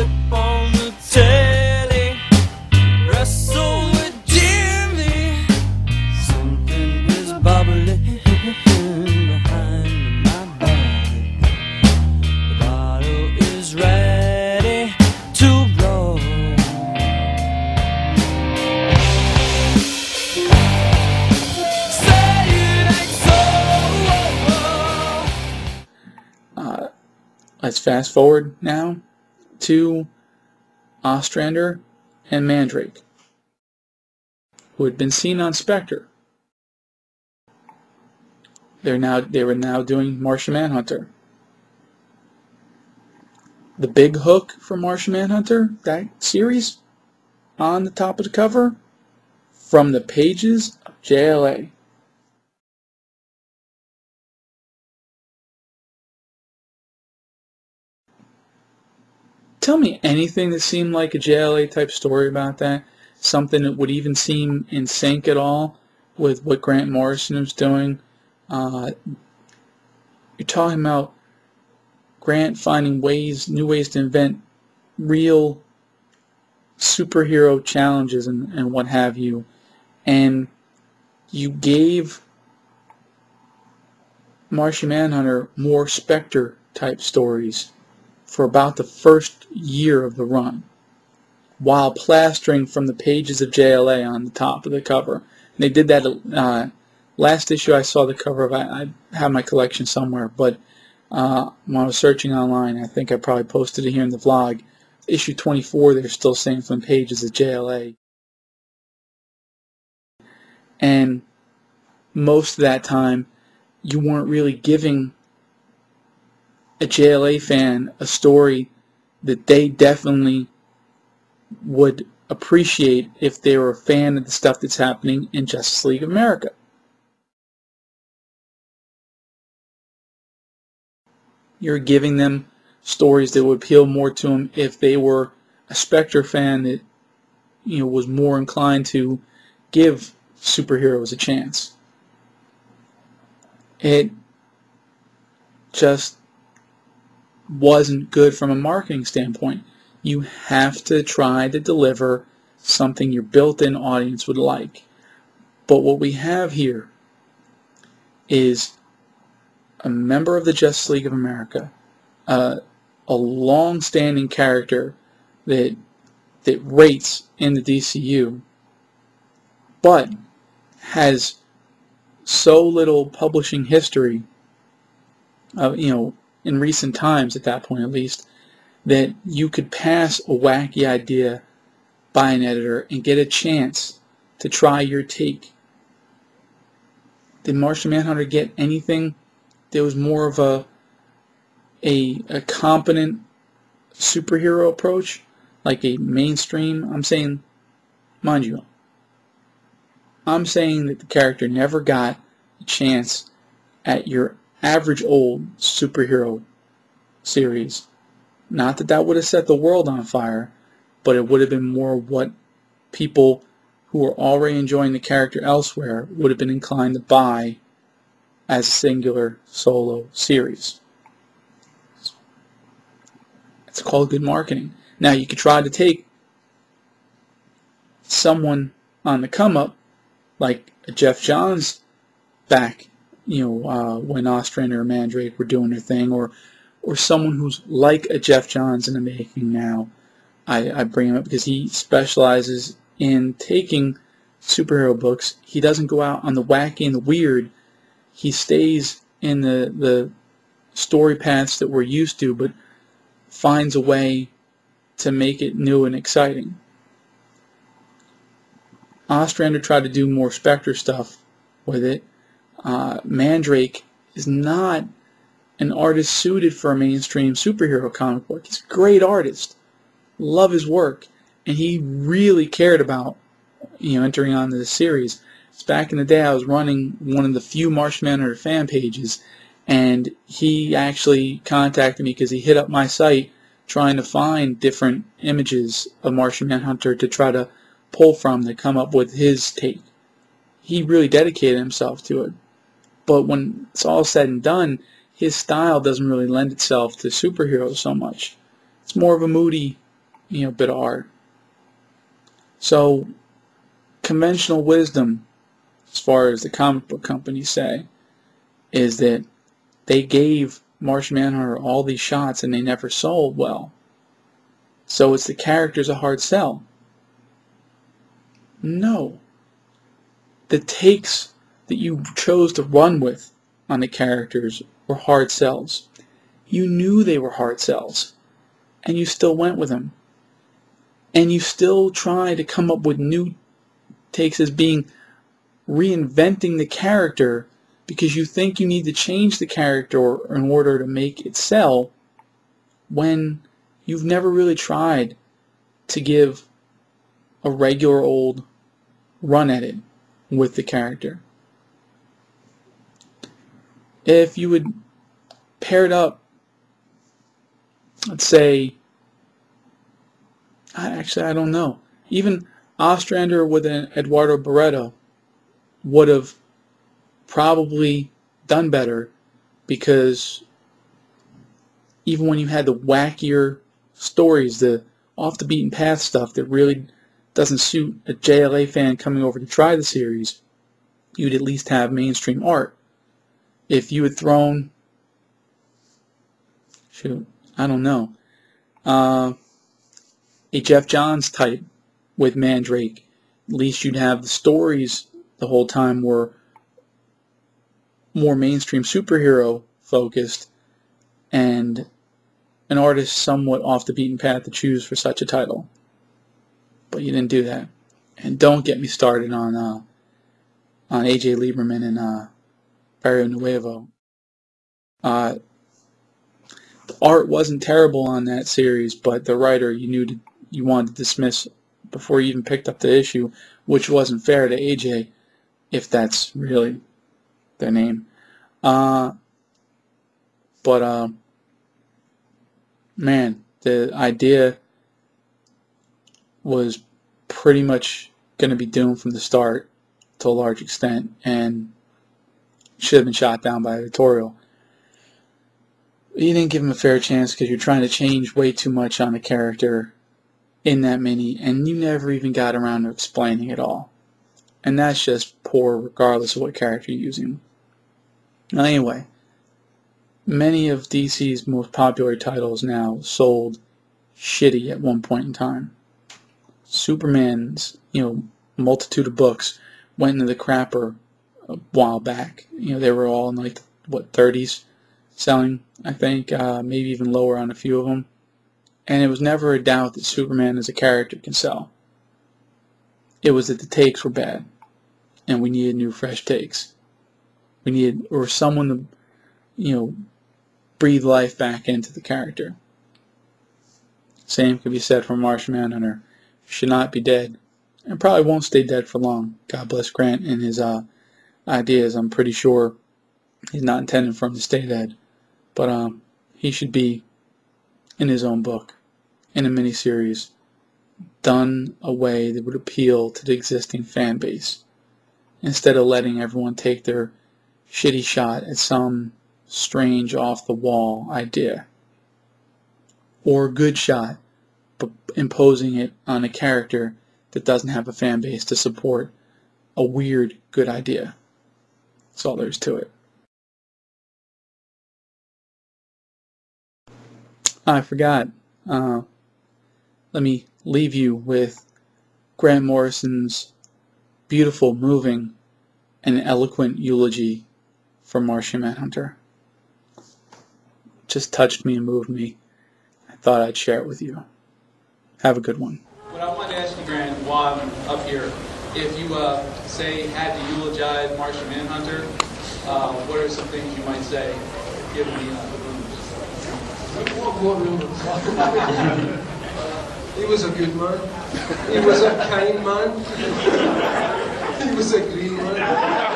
flip on the telly, wrestle with Jimmy. Something is bubbling behind my back. The bottle is ready to blow. Say it ain't so. Let's fast forward now to Ostrander and Mandrake, who had been seen on Spectre. They're now they were now doing Martian Manhunter. The big hook for Martian Manhunter, that series, on the top of the cover, from the pages of JLA. Tell me anything that seemed like a JLA type story about that. Something that would even seem in sync at all with what Grant Morrison was doing. Uh, you're talking about Grant finding ways, new ways to invent real superhero challenges and, and what have you. And you gave Martian Manhunter more Spectre type stories for about the first year of the run, while plastering from the pages of JLA on the top of the cover. And they did that uh, last issue. I saw the cover of. I, I have my collection somewhere, but uh, when I was searching online, I think I probably posted it here in the vlog. Issue 24, they're still saying from pages of JLA. And most of that time, you weren't really giving a JLA fan a story that they definitely would appreciate if they were a fan of the stuff that's happening in Justice League of America. You're giving them stories that would appeal more to them if they were a Spectre fan that you know was more inclined to give superheroes a chance. It just wasn't good from a marketing standpoint. You have to try to deliver something your built-in audience would like. But what we have here is a member of the Justice League of America, uh, a long-standing character that that rates in the DCU, but has so little publishing history, uh, you know, in recent times at that point at least, that you could pass a wacky idea by an editor and get a chance to try your take. Did Martian Manhunter get anything that was more of a a, a competent superhero approach, like a mainstream? I'm saying, mind you, I'm saying that the character never got a chance at your average old superhero series. Not that that would have set the world on fire, but it would have been more what people who were already enjoying the character elsewhere would have been inclined to buy as a singular solo series. It's called good marketing. Now you could try to take someone on the come up, like Geoff Johns back, you know, uh, when Ostrander or Mandrake were doing their thing, or or someone who's like a Geoff Johns in the making now. I, I bring him up because he specializes in taking superhero books. He doesn't go out on the wacky and the weird. He stays in the the story paths that we're used to, but finds a way to make it new and exciting. Ostrander tried to do more Spectre stuff with it. Uh, Mandrake is not an artist suited for a mainstream superhero comic book. He's a great artist. Love his work. And he really cared about, you know, entering on the series. It's back in the day I was running one of the few Manhunter fan pages and he actually contacted me because he hit up my site trying to find different images of Martian Manhunter to try to pull from to come up with his take. He really dedicated himself to it. But when it's all said and done, his style doesn't really lend itself to superheroes so much. It's more of a moody you know, bit of art. So, conventional wisdom, as far as the comic book companies say, is that they gave Martian Manhunter all these shots and they never sold well. So it's the character's a hard sell. No. The takes that you chose to run with on the characters were hard sells. You knew they were hard sells, and you still went with them. And you still try to come up with new takes as being reinventing the character because you think you need to change the character in order to make it sell when you've never really tried to give a regular old run at it with the character. If you would pair it up, let's say, I, actually, I don't know. Even Ostrander with an Eduardo Barreto would have probably done better because even when you had the wackier stories, the off the beaten path stuff that really doesn't suit a JLA fan coming over to try the series, you'd at least have mainstream art. If you had thrown, shoot, I don't know, uh, a Geoff Johns type with Mandrake, at least you'd have the stories the whole time were more mainstream superhero focused and an artist somewhat off the beaten path to choose for such a title. But you didn't do that. And don't get me started on uh, on AJ Lieberman and uh, Barrionuevo. Uh, the art wasn't terrible on that series, but the writer you knew to, you wanted to dismiss before you even picked up the issue, which wasn't fair to AJ, if that's really their name. Uh, but uh, man, the idea was pretty much going to be doomed from the start to a large extent and should have been shot down by editorial. You didn't give him a fair chance because you're trying to change way too much on the character in that mini, and you never even got around to explaining it all. And that's just poor regardless of what character you're using. Now, Anyway, many of DC's most popular titles now sold shitty at one point in time. Superman's, you know, multitude of books went into the crapper a while back. You know, they were all in like, what, 30s selling, I think, uh, maybe even lower on a few of them. And it was never a doubt that Superman as a character can sell. It was that the takes were bad, and we needed new, fresh takes. We needed, or someone to, you know, breathe life back into the character. Same could be said for Martian Manhunter. Should not be dead, and probably won't stay dead for long. God bless Grant and his uh, ideas. I'm pretty sure he's not intending for him to stay dead, but um, he should be in his own book, in a miniseries, done a way that would appeal to the existing fan base, instead of letting everyone take their shitty shot at some strange off the wall idea. Or good shot, but imposing it on a character that doesn't have a fan base to support a weird good idea. That's all there is to it. I forgot. Uh, let me leave you with Grant Morrison's beautiful, moving, and eloquent eulogy for Martian Manhunter. Just touched me and moved me. I thought I'd share it with you. Have a good one. What I wanted to ask you, Grant, while I'm up here, if you uh, say had to eulogize Martian Manhunter, uh, what are some things you might say, given the, uh, rooms? He was a good man. He was a kind man. He was a green man.